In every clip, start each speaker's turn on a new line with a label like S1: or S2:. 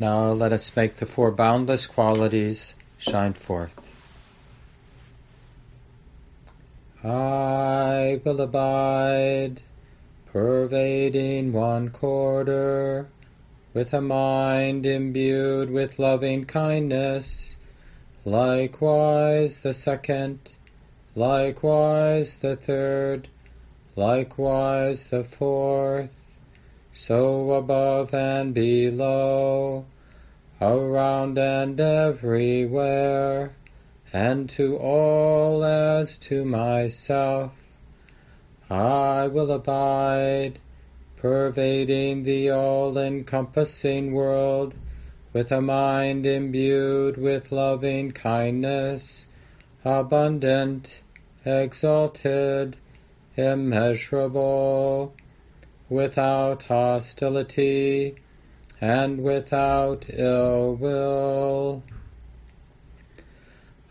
S1: Now let us make the four boundless qualities shine forth. I will abide, pervading one quarter, with a mind imbued with loving kindness, likewise the second, likewise the third, likewise the fourth, so above and below, around and everywhere, and to all as to myself. I will abide, pervading the all-encompassing world, with a mind imbued with loving kindness, abundant, exalted, immeasurable, without hostility, and without ill will.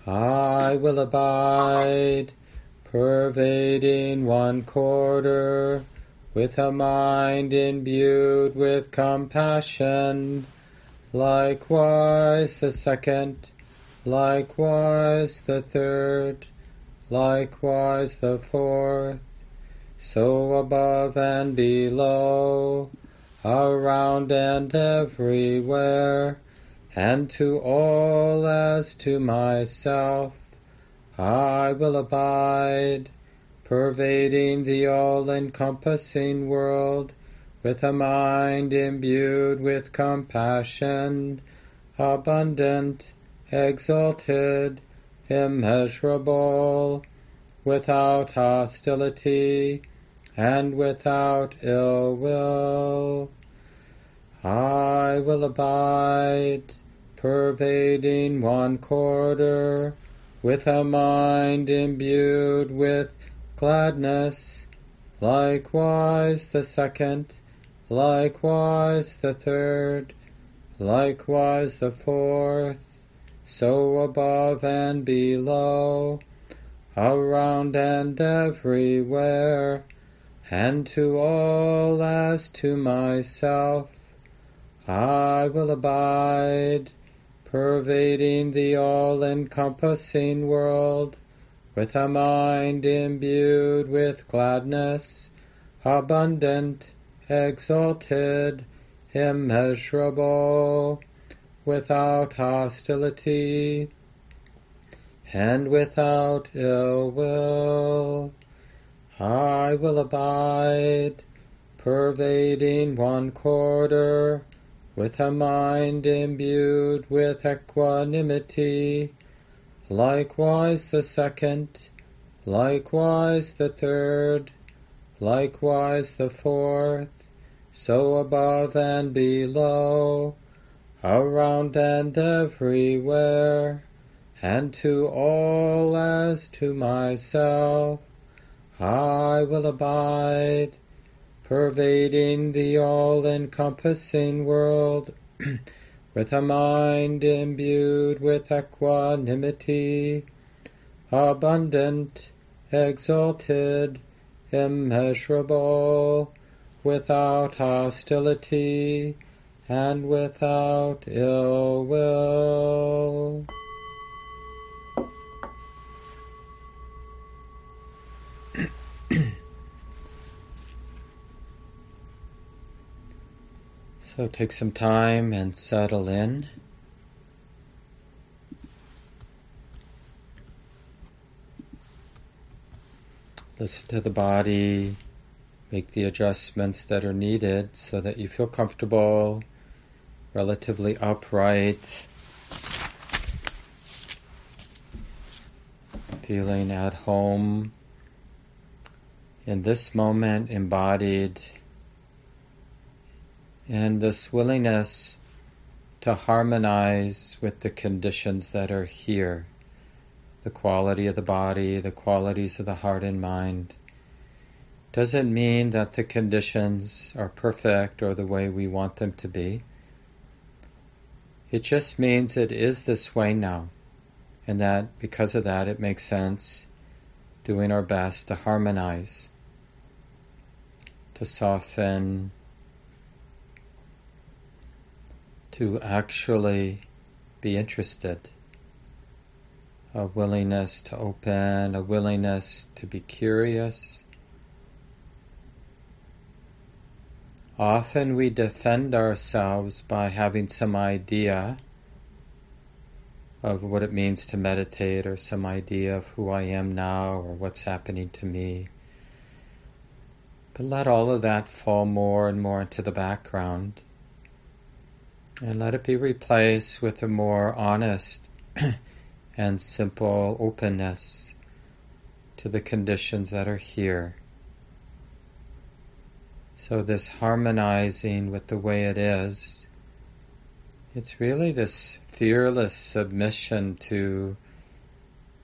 S1: I will abide, pervading one quarter, with a mind imbued with compassion, likewise the second, likewise the third, likewise the fourth, so above and below, around and everywhere, and to all as to myself, I will abide, pervading the all-encompassing world, with a mind imbued with compassion, abundant, exalted, immeasurable, without hostility, and without ill will. I will abide, pervading one quarter, with a mind imbued with gladness, likewise the second, likewise the third, likewise the fourth, so above and below, around and everywhere, and to all as to myself, I will abide, pervading the all-encompassing world, with a mind imbued with gladness, abundant, exalted, immeasurable, without hostility, and without ill will. I will abide, pervading one quarter, with a mind imbued with equanimity, likewise the second, likewise the third, likewise the fourth, so above and below, around and everywhere, and to all as to myself, I will abide, pervading the all-encompassing world, with a mind imbued with equanimity, abundant, exalted, immeasurable, without hostility, and without ill will. So take some time and settle in. Listen to the body, make the adjustments that are needed so that you feel comfortable, relatively upright, feeling at home in this moment embodied and this willingness to harmonize with the conditions that are here the quality of the body, the qualities of the heart and mind. Doesn't mean that the conditions are perfect or the way we want them to be. It just means it is this way now, and that because of that, it makes sense doing our best to harmonize, to soften, to actually be interested, a willingness to open, a willingness to be curious. Often we defend ourselves by having some idea of what it means to meditate or some idea of who I am now or what's happening to me. But let all of that fall more and more into the background and let it be replaced with a more honest and simple openness to the conditions that are here. So, this harmonizing with the way it is, it's really this fearless submission to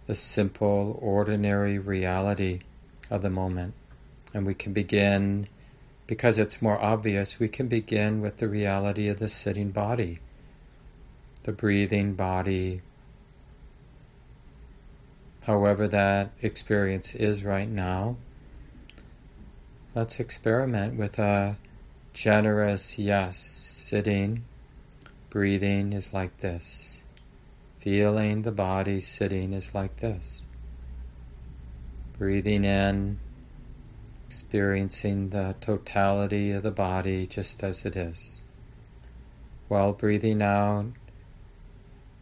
S1: the simple, ordinary reality of the moment. And we can begin, because it's more obvious, we can begin with the reality of the sitting body, the breathing body, however that experience is right now. Let's experiment with a generous yes, sitting Breathing is like this. Feeling the body sitting is like this. Breathing in, experiencing the totality of the body just as it is. While breathing out,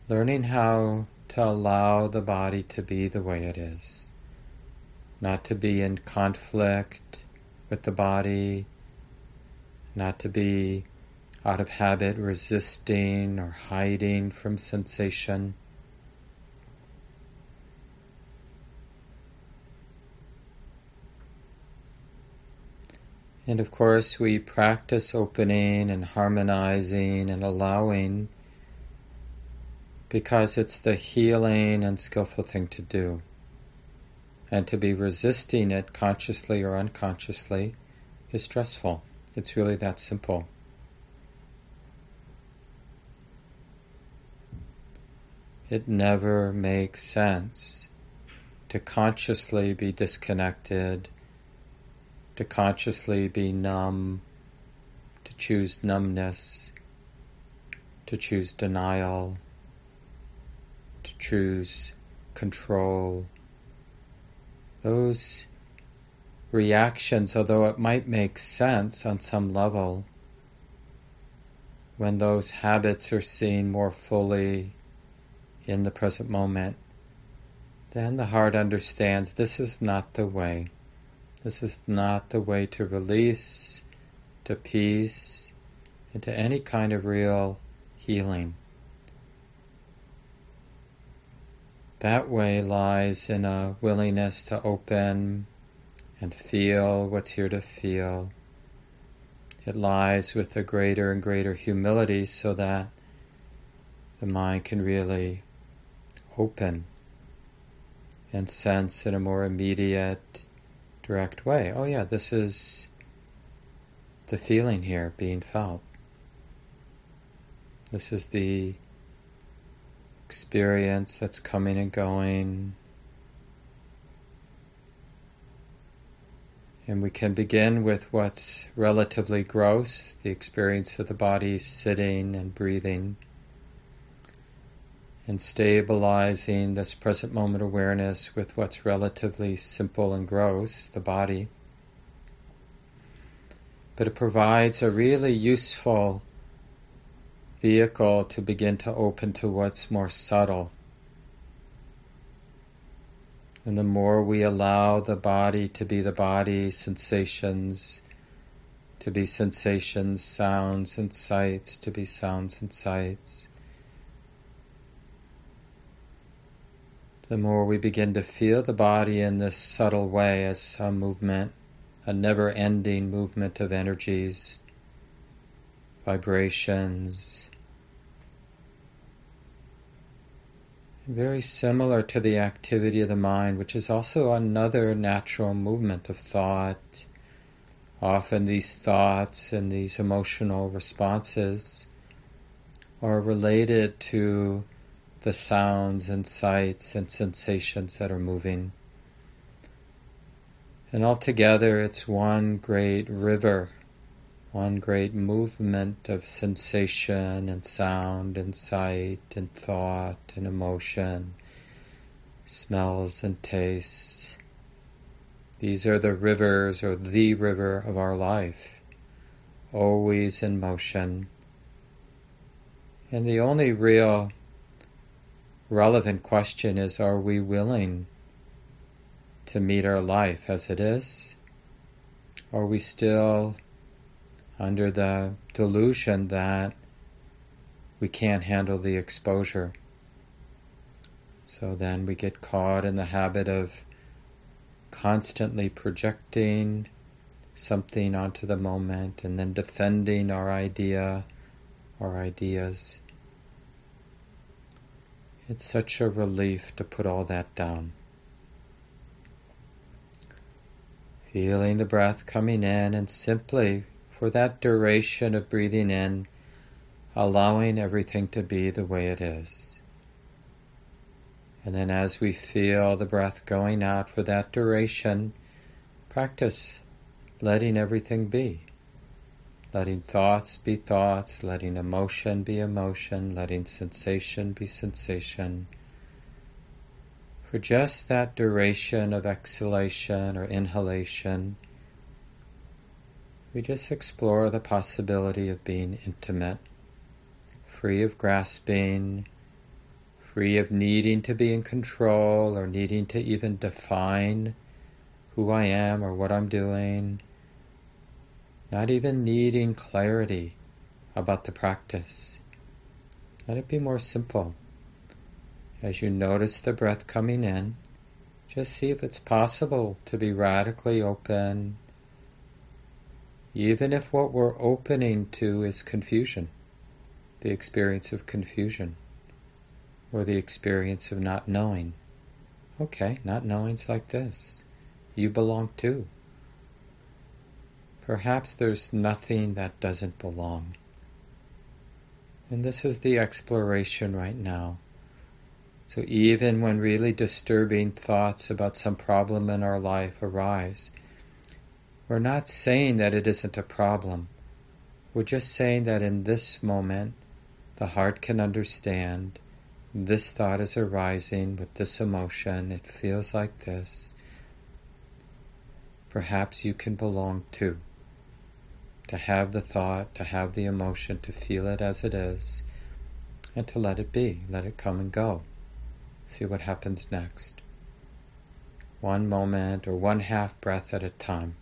S1: learning how to allow the body to be the way it is, not to be in conflict with the body, not to be out of habit resisting or hiding from sensation. And of course, we practice opening and harmonizing and allowing because it's the healing and skillful thing to do. And to be resisting it consciously or unconsciously is stressful. It's really that simple. It never makes sense to consciously be disconnected, to consciously be numb, to choose numbness, to choose denial, to choose control. Those reactions, although it might make sense on some level, when those habits are seen more fully in the present moment, then the heart understands this is not the way. This is not the way to release, to peace, and to any kind of real healing. That way lies in a willingness to open and feel what's here to feel. It lies with a greater and greater humility so that the mind can really open and sense in a more immediate, direct way. Oh, yeah, this is the feeling here being felt. This is the experience that's coming and going. And we can begin with what's relatively gross, the experience of the body sitting and breathing and stabilizing this present moment awareness with what's relatively simple and gross, the body. But it provides a really useful vehicle to begin to open to what's more subtle. And the more we allow the body to be the body, sensations to be sensations, sounds and sights to be sounds and sights, the more we begin to feel the body in this subtle way as a movement, a never ending movement of energies, vibrations. Very similar to the activity of the mind, which is also another natural movement of thought. Often these thoughts and these emotional responses are related to the sounds and sights and sensations that are moving. And altogether, it's one great river one great movement of sensation and sound and sight and thought and emotion, smells and tastes. These are the rivers or the river of our life, always in motion. And the only real relevant question is are we willing to meet our life as it is? Are we still under the delusion that we can't handle the exposure. So then we get caught in the habit of constantly projecting something onto the moment and then defending our idea our ideas. It's such a relief to put all that down. Feeling the breath coming in and simply for that duration of breathing in, allowing everything to be the way it is. And then as we feel the breath going out for that duration, practice letting everything be. Letting thoughts be thoughts, letting emotion be emotion, letting sensation be sensation. For just that duration of exhalation or inhalation, we just explore the possibility of being intimate, free of grasping, free of needing to be in control or needing to even define who I am or what I'm doing, not even needing clarity about the practice. Let it be more simple. As you notice the breath coming in, just see if it's possible to be radically open even if what we're opening to is confusion, the experience of confusion, or the experience of not knowing. Okay, not knowing's like this. You belong too. Perhaps there's nothing that doesn't belong. And this is the exploration right now. So even when really disturbing thoughts about some problem in our life arise, we're not saying that it isn't a problem. We're just saying that in this moment, the heart can understand this thought is arising with this emotion. It feels like this. Perhaps you can belong to. To have the thought, to have the emotion, to feel it as it is, and to let it be, let it come and go. See what happens next. One moment or one half breath at a time.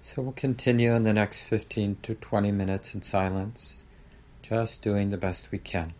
S1: So we'll continue in the next 15 to 20 minutes in silence, just doing the best we can.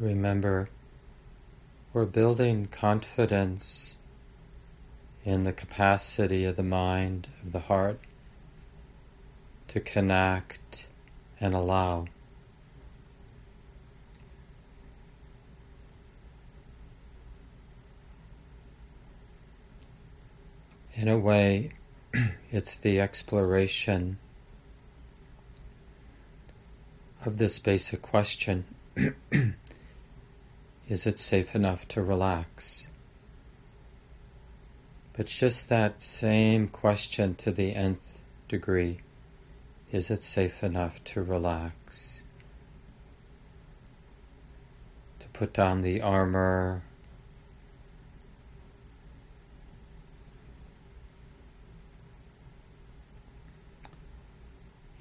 S1: Remember, we're building confidence in the capacity of the mind, of the heart, to connect and allow. In a way, it's the exploration of this basic question Is it safe enough to relax? But just that same question to the nth degree is it safe enough to relax? To put down the armor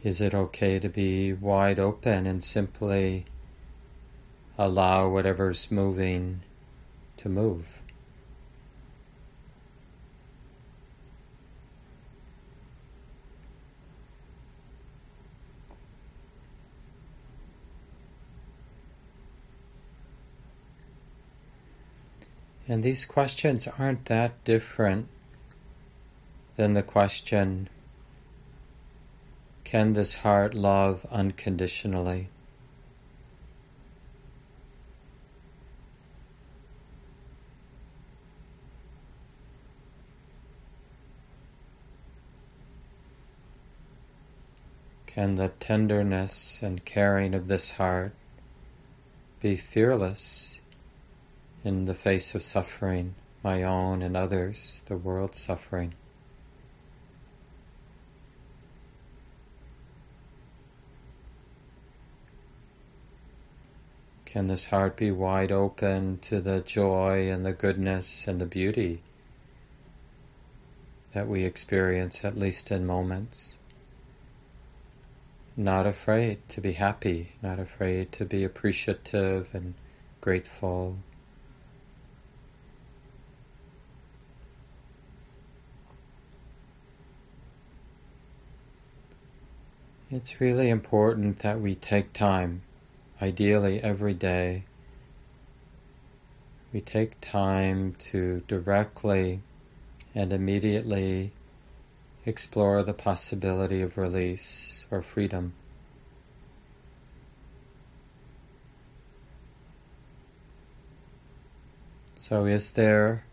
S1: Is it okay to be wide open and simply allow whatever's moving to move? And these questions aren't that different than the question can this heart love unconditionally? Can the tenderness and caring of this heart be fearless in the face of suffering, my own and others, the world's suffering? Can this heart be wide open to the joy and the goodness and the beauty that we experience, at least in moments? Not afraid to be happy, not afraid to be appreciative and grateful. It's really important that we take time ideally every day, we take time to directly and immediately explore the possibility of release or freedom. So, is there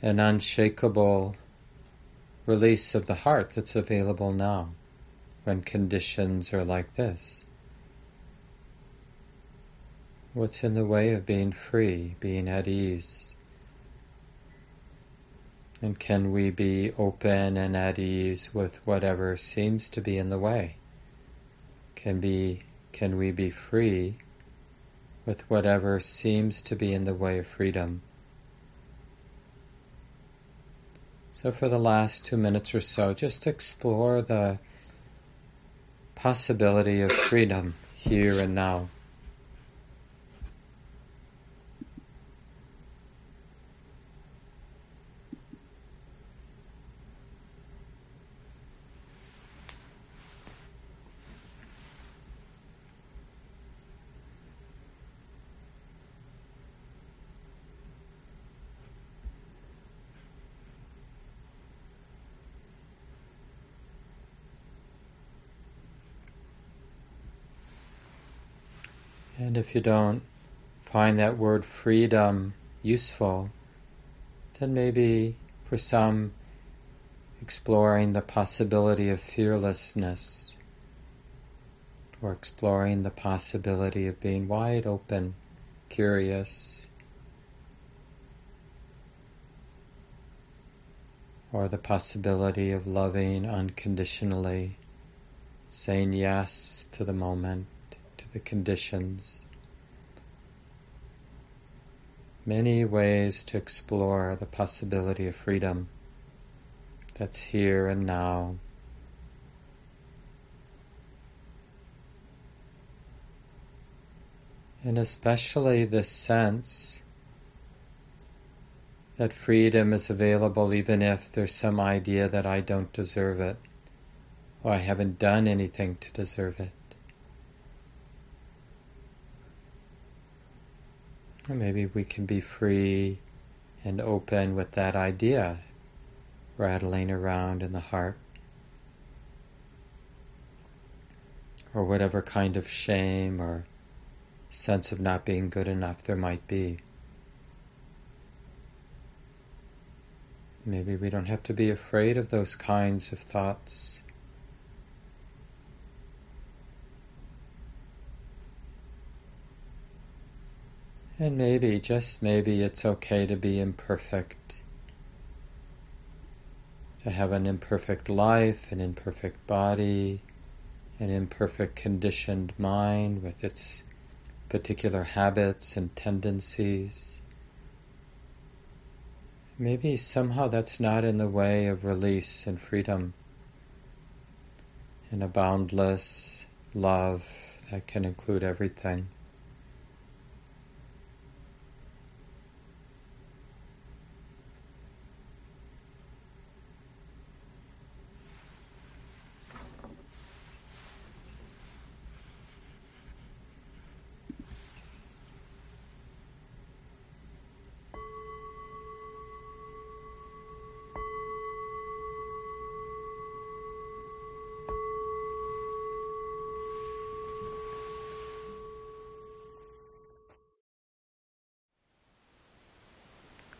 S1: an unshakable release of the heart that's available now when conditions are like this? What's in the way of being free, being at ease? And can we be open and at ease with whatever seems to be in the way? Can be can we be free with whatever seems to be in the way of freedom? So for the last two minutes or so, just explore the possibility of freedom here and now. And if you don't find that word freedom useful, then maybe for some exploring the possibility of fearlessness or exploring the possibility of being wide open, curious, or the possibility of loving unconditionally, saying yes to the moment the conditions. Many ways to explore the possibility of freedom that's here and now. And especially this sense that freedom is available even if there's some idea that I don't deserve it or I haven't done anything to deserve it. Maybe we can be free and open with that idea rattling around in the heart. Or whatever kind of shame or sense of not being good enough there might be. Maybe we don't have to be afraid of those kinds of thoughts. And maybe, just maybe, it's okay to be imperfect. To have an imperfect life, an imperfect body, an imperfect conditioned mind with its particular habits and tendencies. Maybe somehow that's not in the way of release and freedom and a boundless love that can include everything.